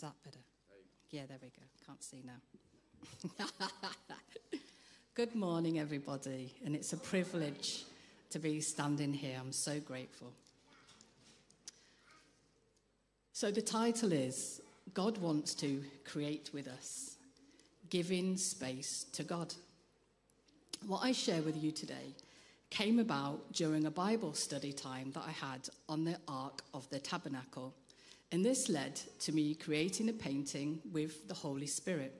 Is that better? Yeah, there we go. Can't see now. Good morning, everybody, and it's a privilege to be standing here. I'm so grateful. So, the title is God Wants to Create with Us, Giving Space to God. What I share with you today came about during a Bible study time that I had on the Ark of the Tabernacle. And this led to me creating a painting with the Holy Spirit.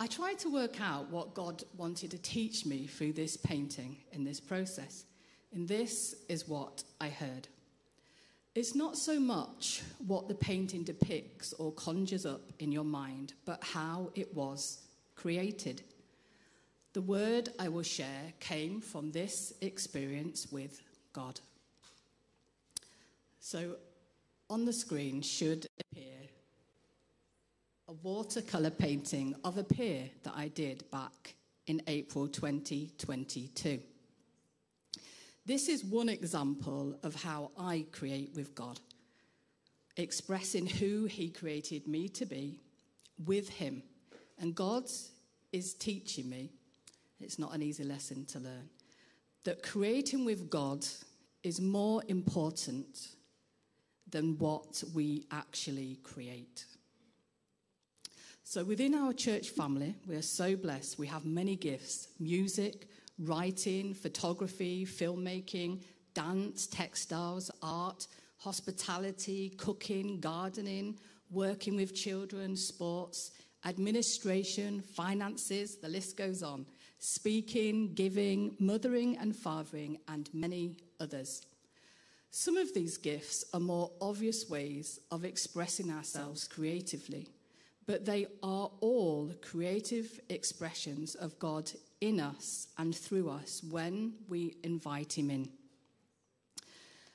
I tried to work out what God wanted to teach me through this painting in this process. And this is what I heard. It's not so much what the painting depicts or conjures up in your mind, but how it was created. The word I will share came from this experience with God. So, on the screen should appear a watercolour painting of a pier that I did back in April 2022. This is one example of how I create with God, expressing who He created me to be with Him. And God is teaching me it's not an easy lesson to learn. That creating with God is more important than what we actually create. So, within our church family, we are so blessed. We have many gifts music, writing, photography, filmmaking, dance, textiles, art, hospitality, cooking, gardening, working with children, sports, administration, finances, the list goes on speaking, giving, mothering and fathering, and many others. Some of these gifts are more obvious ways of expressing ourselves creatively, but they are all creative expressions of God in us and through us when we invite Him in.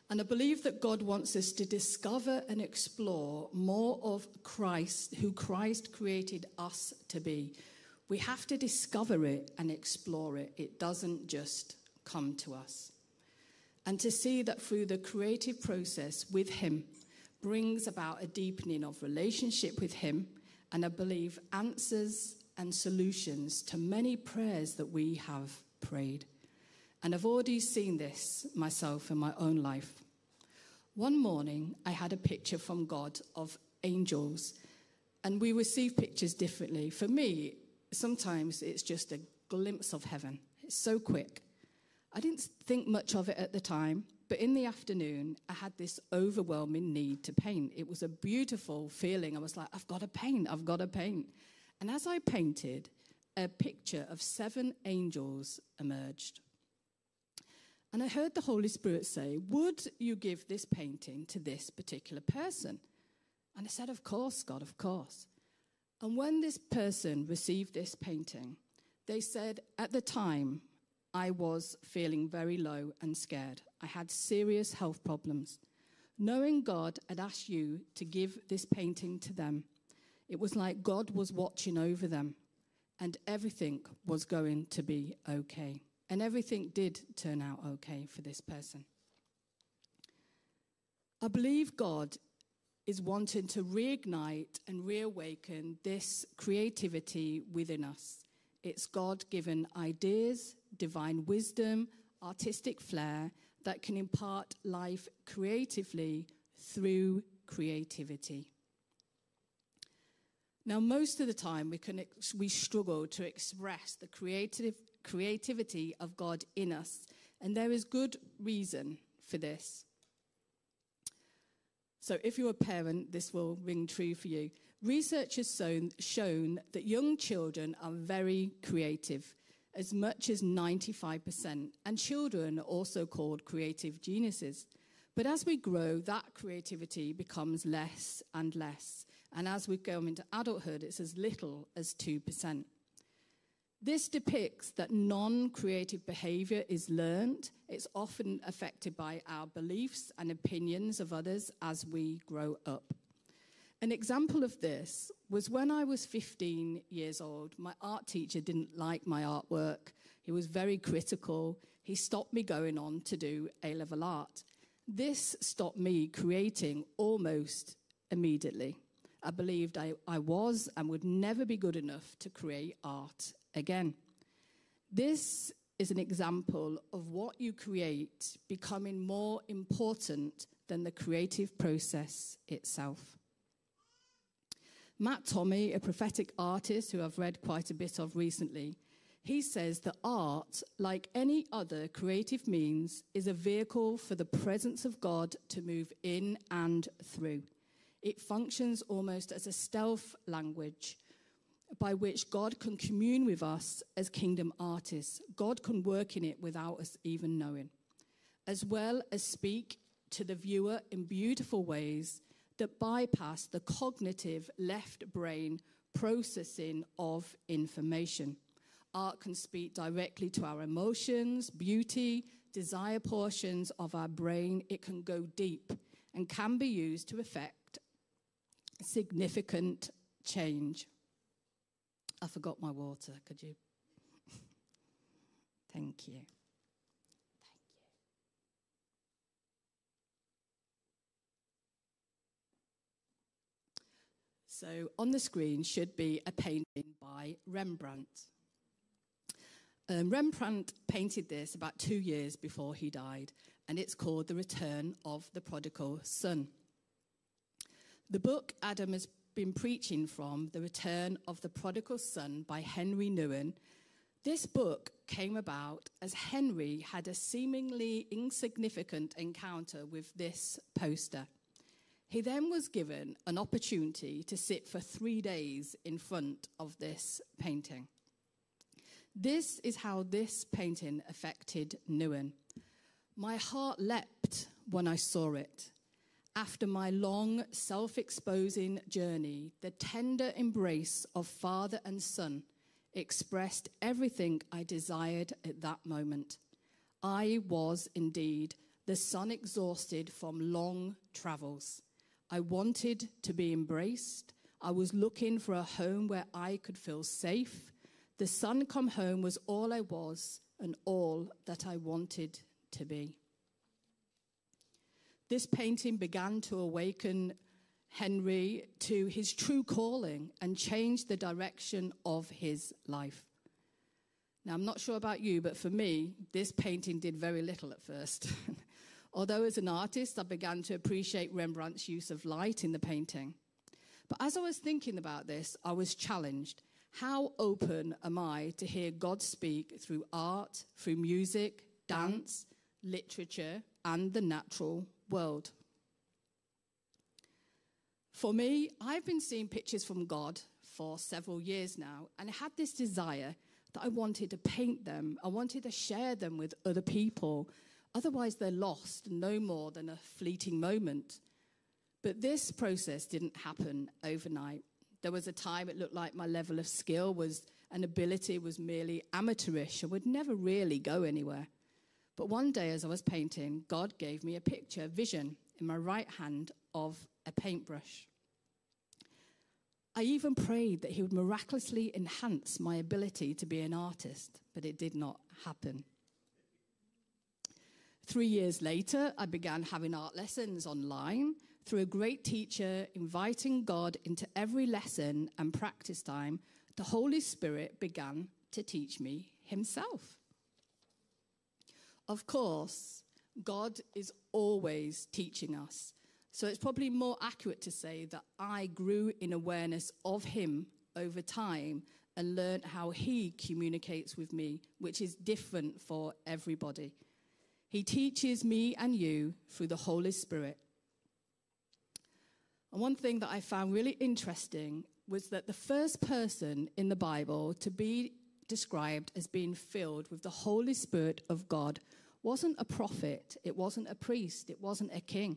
And I believe that God wants us to discover and explore more of Christ, who Christ created us to be, we have to discover it and explore it. It doesn't just come to us. And to see that through the creative process with Him brings about a deepening of relationship with Him, and I believe answers and solutions to many prayers that we have prayed. And I've already seen this myself in my own life. One morning, I had a picture from God of angels, and we receive pictures differently. For me, sometimes it's just a glimpse of heaven. It's so quick. I didn't think much of it at the time, but in the afternoon, I had this overwhelming need to paint. It was a beautiful feeling. I was like, I've got to paint, I've got to paint. And as I painted, a picture of seven angels emerged. And I heard the Holy Spirit say, Would you give this painting to this particular person? And I said, Of course, God, of course. And when this person received this painting, they said, At the time, I was feeling very low and scared. I had serious health problems. Knowing God had asked you to give this painting to them, it was like God was watching over them and everything was going to be okay. And everything did turn out okay for this person. I believe God is wanting to reignite and reawaken this creativity within us. It's God given ideas, divine wisdom, artistic flair that can impart life creatively through creativity. Now, most of the time, we, can, we struggle to express the creative, creativity of God in us, and there is good reason for this. So, if you're a parent, this will ring true for you. Research has shown, shown that young children are very creative, as much as 95%, and children are also called creative geniuses. But as we grow, that creativity becomes less and less. And as we go into adulthood, it's as little as 2%. This depicts that non creative behavior is learned. It's often affected by our beliefs and opinions of others as we grow up. An example of this was when I was 15 years old. My art teacher didn't like my artwork, he was very critical. He stopped me going on to do A level art. This stopped me creating almost immediately. I believed I, I was and would never be good enough to create art again. This is an example of what you create becoming more important than the creative process itself. Matt Tommey, a prophetic artist who I've read quite a bit of recently, he says that art, like any other creative means, is a vehicle for the presence of God to move in and through. It functions almost as a stealth language by which God can commune with us as kingdom artists. God can work in it without us even knowing, as well as speak to the viewer in beautiful ways that bypass the cognitive left brain processing of information. Art can speak directly to our emotions, beauty, desire portions of our brain. It can go deep and can be used to effect significant change. I forgot my water. Could you? Thank you. So on the screen should be a painting by Rembrandt. Um, Rembrandt painted this about two years before he died, and it's called The Return of the Prodigal Son. The book Adam has been preaching from, The Return of the Prodigal Son by Henri Nouwen, this book came about as Henri had a seemingly insignificant encounter with this poster. He then was given an opportunity to sit for three days in front of this painting. This is how this painting affected Nouwen. My heart leapt when I saw it. After my long, self exposing journey, the tender embrace of father and son expressed everything I desired at that moment. I was indeed the son exhausted from long travels. I wanted to be embraced. I was looking for a home where I could feel safe the son come home was all I was and all that I wanted to be. This painting began to awaken Henri to his true calling and change the direction of his life. Now, I'm not sure about you, but for me, this painting did very little at first. Although, as an artist, I began to appreciate Rembrandt's use of light in the painting. But as I was thinking about this, I was challenged how open am I to hear God speak through art, through music, dance, literature, and the natural world? For me, I've been seeing pictures from God for several years now, and I had this desire that I wanted to paint them. I wanted to share them with other people. Otherwise, they're lost, no more than a fleeting moment. But this process didn't happen overnight. There was a time it looked like my level of skill was and ability was merely amateurish and would never really go anywhere. But one day, as I was painting, God gave me a picture, vision, in my right hand of a paintbrush. I even prayed that He would miraculously enhance my ability to be an artist, but it did not happen. Three years later, I began having art lessons online through a great teacher, inviting God into every lesson and practice time, the Holy Spirit began to teach me Himself. Of course, God is always teaching us. So it's probably more accurate to say that I grew in awareness of Him over time and learned how He communicates with me, which is different for everybody. He teaches me and you through the Holy Spirit. And one thing that I found really interesting was that the first person in the Bible to be described as being filled with the Holy Spirit of God wasn't a prophet, it wasn't a priest, it wasn't a king,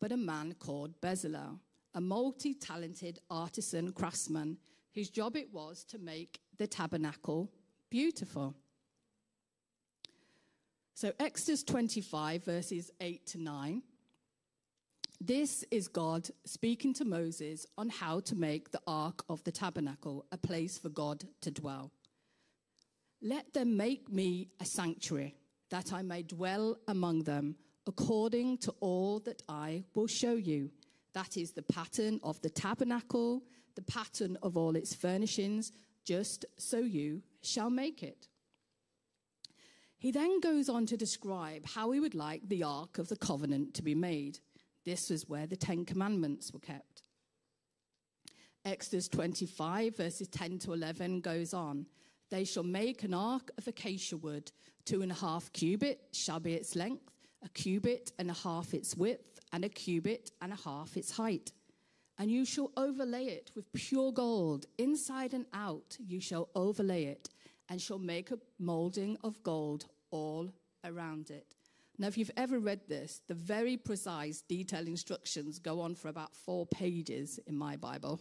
but a man called Bezalel, a multi talented artisan craftsman whose job it was to make the tabernacle beautiful. So, Exodus 25, verses 8 to 9 this is God speaking to Moses on how to make the ark of the tabernacle a place for God to dwell. Let them make me a sanctuary, that I may dwell among them, according to all that I will show you. That is the pattern of the tabernacle, the pattern of all its furnishings, just so you shall make it. He then goes on to describe how he would like the Ark of the Covenant to be made. This was where the Ten Commandments were kept. Exodus 25, verses 10 to 11 goes on. They shall make an ark of acacia wood, two and a half cubit shall be its length, a cubit and a half its width, and a cubit and a half its height. And you shall overlay it with pure gold, inside and out you shall overlay it, and shall make a molding of gold all around it. Now, if you've ever read this, the very precise, detailed instructions go on for about four pages in my Bible.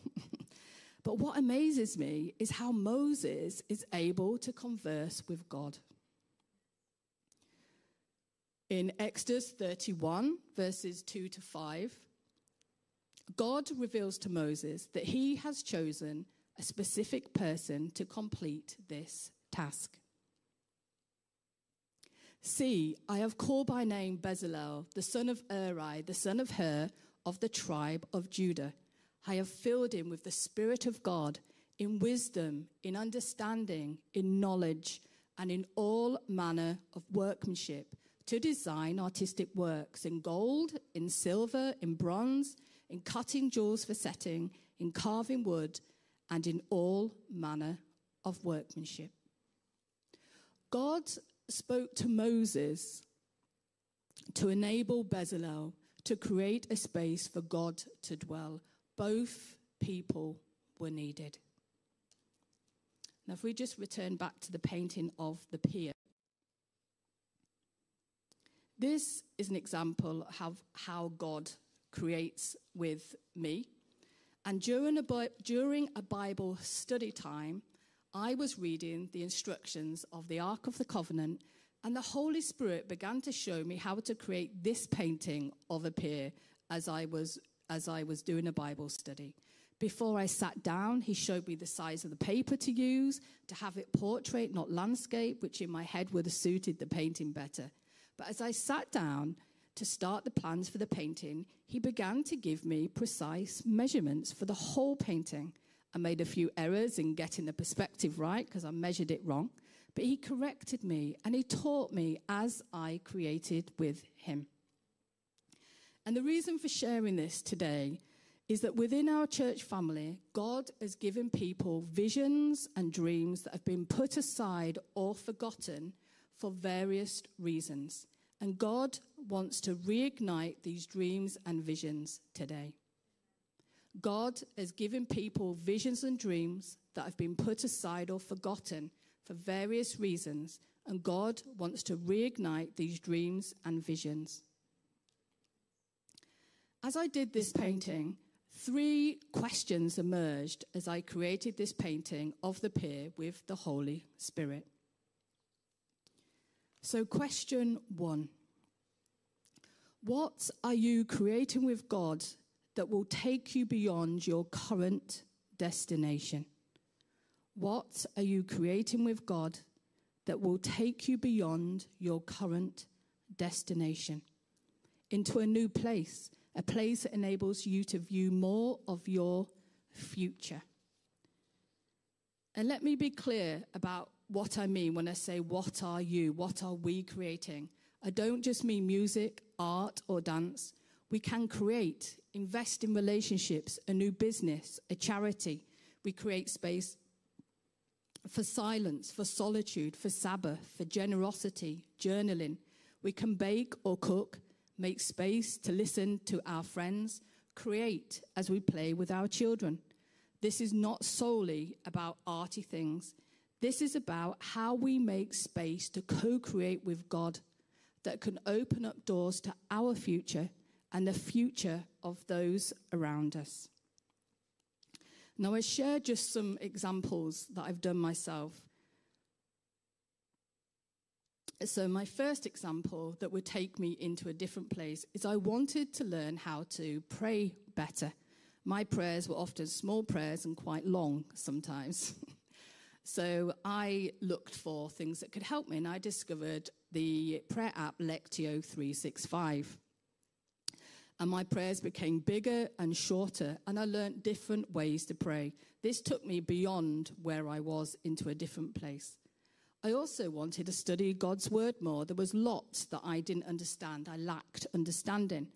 but what amazes me is how Moses is able to converse with God. In Exodus 31, verses 2 to 5, God reveals to Moses that he has chosen a specific person to complete this task. See, I have called by name Bezalel, the son of Uri, the son of Hur, of the tribe of Judah. I have filled him with the Spirit of God, in wisdom, in understanding, in knowledge, and in all manner of workmanship, to design artistic works in gold, in silver, in bronze, in cutting jewels for setting, in carving wood, and in all manner of workmanship. God spoke to Moses to enable Bezalel to create a space for God to dwell. Both people were needed. Now, if we just return back to the painting of the pier, this is an example of how God creates with me. And during a, during a Bible study time, I was reading the instructions of the Ark of the Covenant, and the Holy Spirit began to show me how to create this painting of a pier as I was, as I was doing a Bible study. Before I sat down, he showed me the size of the paper to use, to have it portrait, not landscape, which in my head would have suited the painting better. But as I sat down to start the plans for the painting, he began to give me precise measurements for the whole painting. I made a few errors in getting the perspective right because I measured it wrong. But he corrected me and he taught me as I created with him. And the reason for sharing this today is that within our church family, God has given people visions and dreams that have been put aside or forgotten for various reasons. And God wants to reignite these dreams and visions today. God has given people visions and dreams that have been put aside or forgotten for various reasons, and God wants to reignite these dreams and visions. As I did this painting, three questions emerged as I created this painting of the pier with the Holy Spirit. So, question one What are you creating with God that will take you beyond your current destination? What are you creating with God that will take you beyond your current destination into a new place, a place that enables you to view more of your future? And let me be clear about what I mean when I say, What are you? What are we creating? I don't just mean music, art, or dance. We can create, invest in relationships, a new business, a charity. We create space for silence, for solitude, for Sabbath, for generosity, journaling. We can bake or cook, make space to listen to our friends, create as we play with our children. This is not solely about arty things. This is about how we make space to co create with God that can open up doors to our future and the future of those around us. Now, I share just some examples that I've done myself. So, my first example that would take me into a different place is I wanted to learn how to pray better. My prayers were often small prayers and quite long sometimes. so, I looked for things that could help me, and I discovered the prayer app Lectio 365. And my prayers became bigger and shorter, and I learnt different ways to pray. This took me beyond where I was into a different place. I also wanted to study God's word more. There was lots that I didn't understand. I lacked understanding.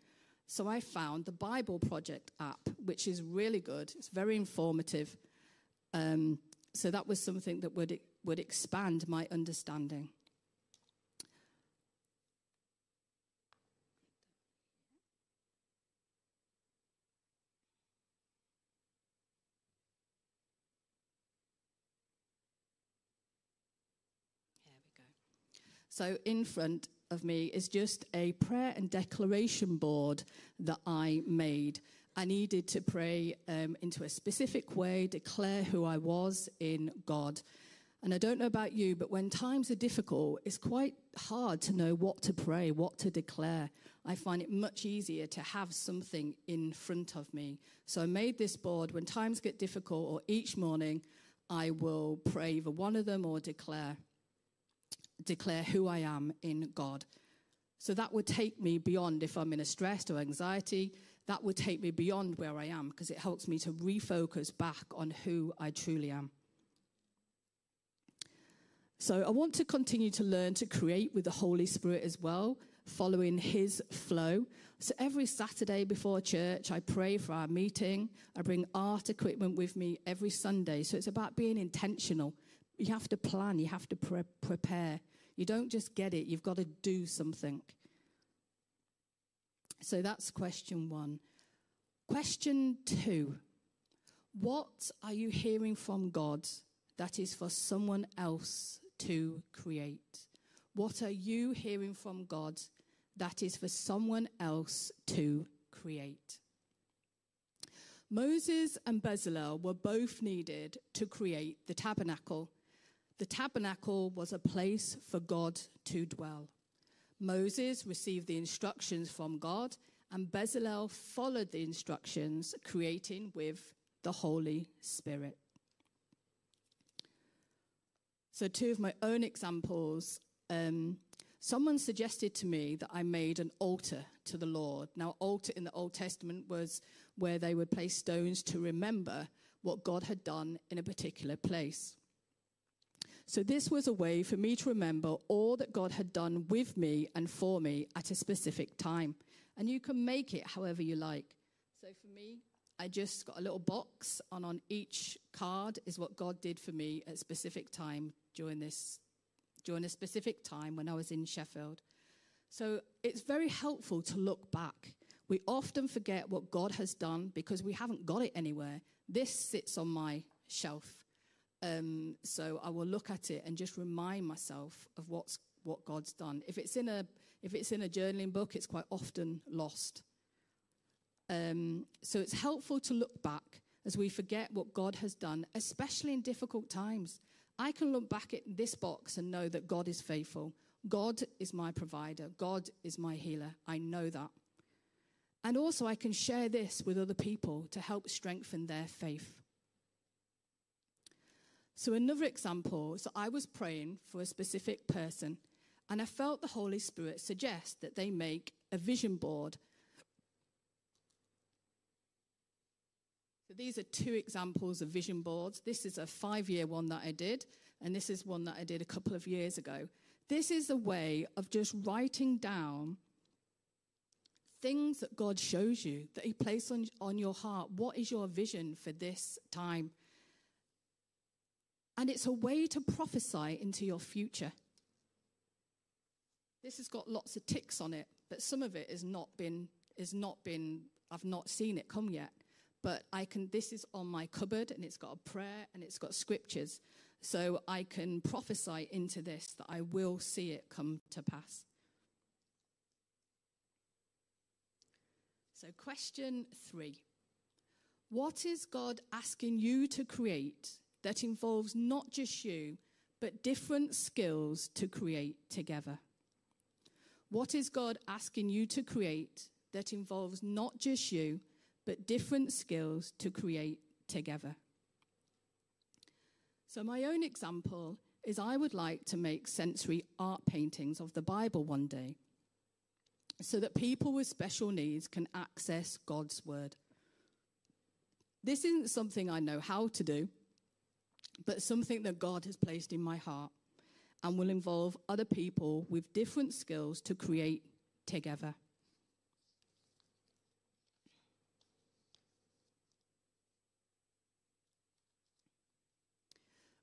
So I found the Bible Project app, which is really good. It's very informative. Um, so that was something that would, would expand my understanding. So, in front of me is just a prayer and declaration board that I made. I needed to pray um, into a specific way, declare who I was in God. And I don't know about you, but when times are difficult, it's quite hard to know what to pray, what to declare. I find it much easier to have something in front of me. So I made this board. When times get difficult, or each morning, I will pray for one of them or declare declare who I am in God. So that would take me beyond if I'm in a stress or anxiety, that would take me beyond where I am because it helps me to refocus back on who I truly am. So I want to continue to learn to create with the Holy Spirit as well, following his flow. So every Saturday before church, I pray for our meeting. I bring art equipment with me every Sunday. So it's about being intentional you have to plan, you have to pre- prepare. You don't just get it, you've got to do something. So that's question one. Question two What are you hearing from God that is for someone else to create? What are you hearing from God that is for someone else to create? Moses and Bezalel were both needed to create the tabernacle the tabernacle was a place for God to dwell. Moses received the instructions from God, and Bezalel followed the instructions, creating with the Holy Spirit. So, two of my own examples. Um, someone suggested to me that I made an altar to the Lord. Now, altar in the Old Testament was where they would place stones to remember what God had done in a particular place. So, this was a way for me to remember all that God had done with me and for me at a specific time. And you can make it however you like. So, for me, I just got a little box, and on each card is what God did for me at a specific time during this, during a specific time when I was in Sheffield. So, it's very helpful to look back. We often forget what God has done because we haven't got it anywhere. This sits on my shelf um, so I will look at it and just remind myself of what's what God's done. If it's in a if it's in a journaling book, it's quite often lost. Um, so it's helpful to look back as we forget what God has done, especially in difficult times. I can look back at this box and know that God is faithful. God is my provider. God is my healer. I know that. And also, I can share this with other people to help strengthen their faith. So, another example so I was praying for a specific person, and I felt the Holy Spirit suggest that they make a vision board. So, these are two examples of vision boards. This is a five year one that I did, and this is one that I did a couple of years ago. This is a way of just writing down things that God shows you, that He placed on, on your heart. What is your vision for this time? And it's a way to prophesy into your future. This has got lots of ticks on it, but some of it has not been, is not been, I've not seen it come yet. But I can, this is on my cupboard and it's got a prayer and it's got scriptures. So I can prophesy into this that I will see it come to pass. So, question three What is God asking you to create that involves not just you, but different skills to create together? What is God asking you to create that involves not just you, but different skills to create together? So, my own example is I would like to make sensory art paintings of the Bible one day. so that people with special needs can access God's word. This isn't something I know how to do, but something that God has placed in my heart and will involve other people with different skills to create together.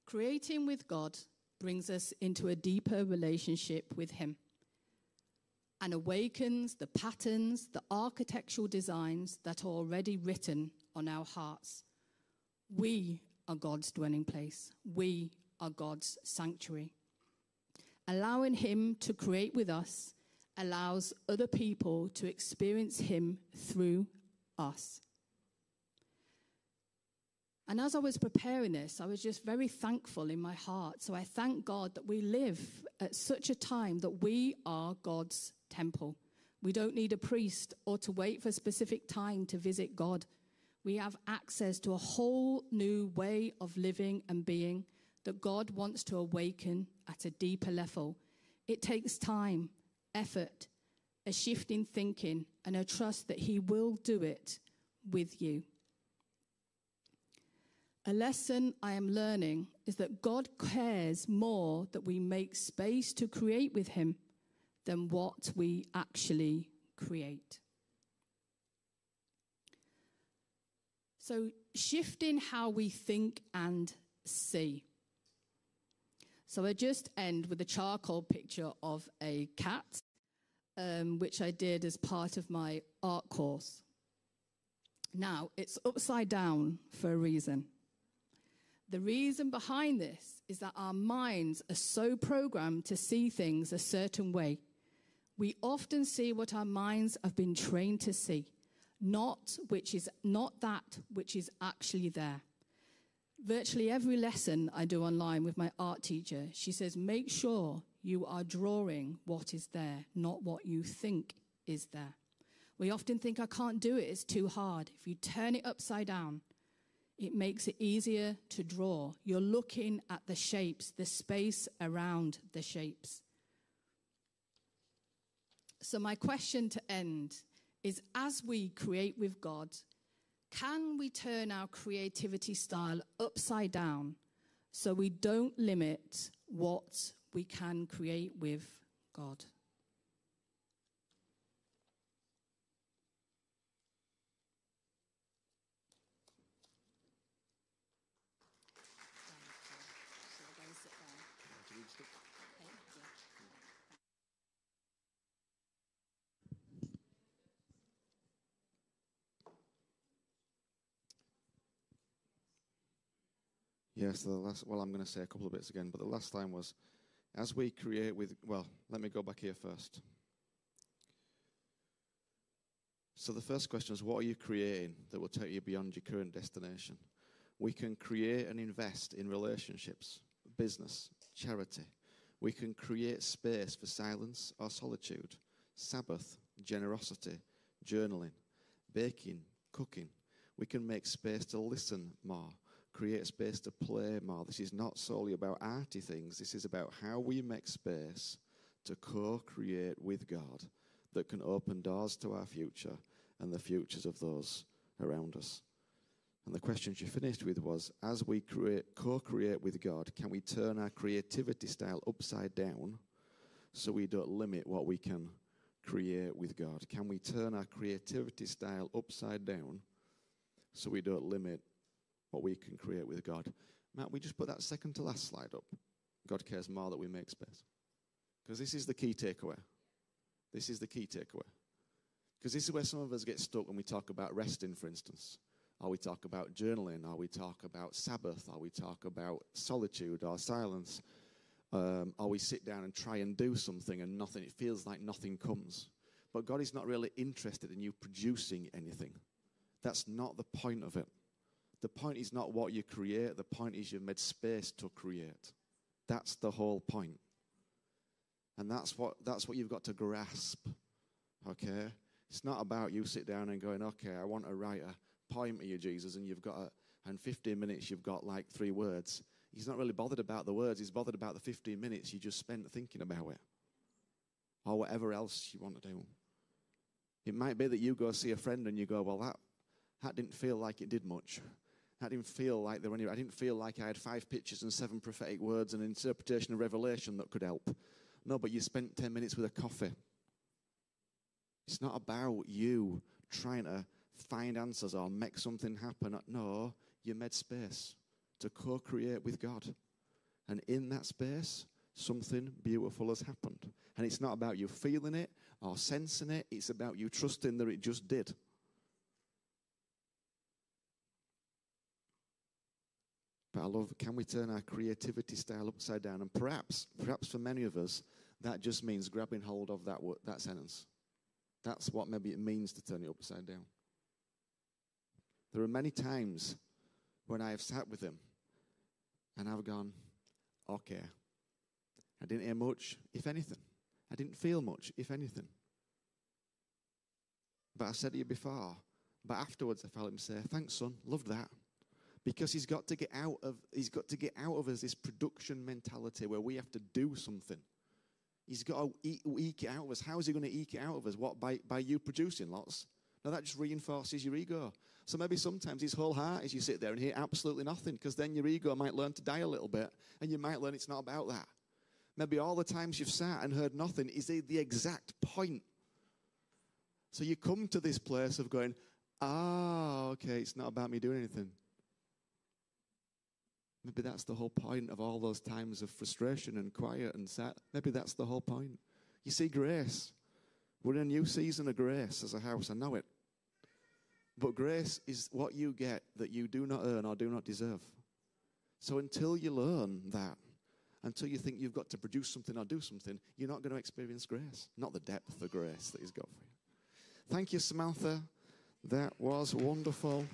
Creating with God brings us into a deeper relationship with Him and awakens the patterns, the architectural designs that are already written on our hearts. We are God's dwelling place, we are God's sanctuary. Allowing Him to create with us allows other people to experience Him through us. And as I was preparing this, I was just very thankful in my heart. So I thank God that we live at such a time that we are God's temple. We don't need a priest or to wait for a specific time to visit God. We have access to a whole new way of living and being that God wants to awaken at a deeper level. It takes time, effort, a shift in thinking, and a trust that He will do it with you. A lesson I am learning is that God cares more that we make space to create with Him than what we actually create. So, shifting how we think and see. So, I just end with a charcoal picture of a cat, um, which I did as part of my art course. Now, it's upside down for a reason. The reason behind this is that our minds are so programmed to see things a certain way. We often see what our minds have been trained to see, not which is not that which is actually there. Virtually every lesson I do online with my art teacher, she says, make sure you are drawing what is there, not what you think is there. We often think, I can't do it, it's too hard. If you turn it upside down, it makes it easier to draw. You're looking at the shapes, the space around the shapes. So, my question to end is as we create with God, can we turn our creativity style upside down so we don't limit what we can create with God? Yes, the last, well, I'm going to say a couple of bits again, but the last time was as we create with, well, let me go back here first. So the first question is what are you creating that will take you beyond your current destination? We can create and invest in relationships, business, charity. We can create space for silence or solitude, Sabbath, generosity, journaling, baking, cooking. We can make space to listen more create space to play more. This is not solely about arty things. This is about how we make space to co create with God that can open doors to our future and the futures of those around us. And the question she finished with was as we co create with God, can we turn our creativity style upside down so we don't limit what we can create with God? Can we turn our creativity style upside down so we don't limit what we can create with God. Matt, we just put that second to last slide up. God cares more that we make space. Because this is the key takeaway. This is the key takeaway. Because this is where some of us get stuck when we talk about resting, for instance. Or we talk about journaling, or we talk about Sabbath, or we talk about solitude or silence. Um, or we sit down and try and do something and nothing, it feels like nothing comes. But God is not really interested in you producing anything. That's not the point of it. The point is not what you create, the point is you've made space to create. That's the whole point. And that's what, that's what you've got to grasp. Okay? It's not about you sit down and going, okay, I want to write a poem to you, Jesus, and you've got a, and 15 minutes you've got like three words. He's not really bothered about the words, he's bothered about the 15 minutes you just spent thinking about it. Or whatever else you want to do. It might be that you go see a friend and you go, Well, that, that didn't feel like it did much. That didn't feel like there were any, I didn't feel like I had five pictures and seven prophetic words and an interpretation of revelation that could help. No, but you spent 10 minutes with a coffee. It's not about you trying to find answers or make something happen. No, you made space to co create with God. And in that space, something beautiful has happened. And it's not about you feeling it or sensing it, it's about you trusting that it just did. But I love, can we turn our creativity style upside down? And perhaps, perhaps for many of us, that just means grabbing hold of that, word, that sentence. That's what maybe it means to turn it upside down. There are many times when I have sat with him and I've gone, okay. I didn't hear much, if anything. I didn't feel much, if anything. But I said to you before, but afterwards I felt him say, thanks, son, loved that. Because he's got to get out of he's got to get out of us this production mentality where we have to do something. He's got to eke, eke it out of us. How is he going to eke it out of us? What by, by you producing lots? Now that just reinforces your ego. So maybe sometimes his whole heart is you sit there and hear absolutely nothing, because then your ego might learn to die a little bit, and you might learn it's not about that. Maybe all the times you've sat and heard nothing is the, the exact point. So you come to this place of going, ah, okay, it's not about me doing anything. Maybe that's the whole point of all those times of frustration and quiet and sat. Maybe that's the whole point. You see, grace. We're in a new season of grace as a house. I know it. But grace is what you get that you do not earn or do not deserve. So until you learn that, until you think you've got to produce something or do something, you're not going to experience grace, not the depth of grace that He's got for you. Thank you, Samantha. That was wonderful.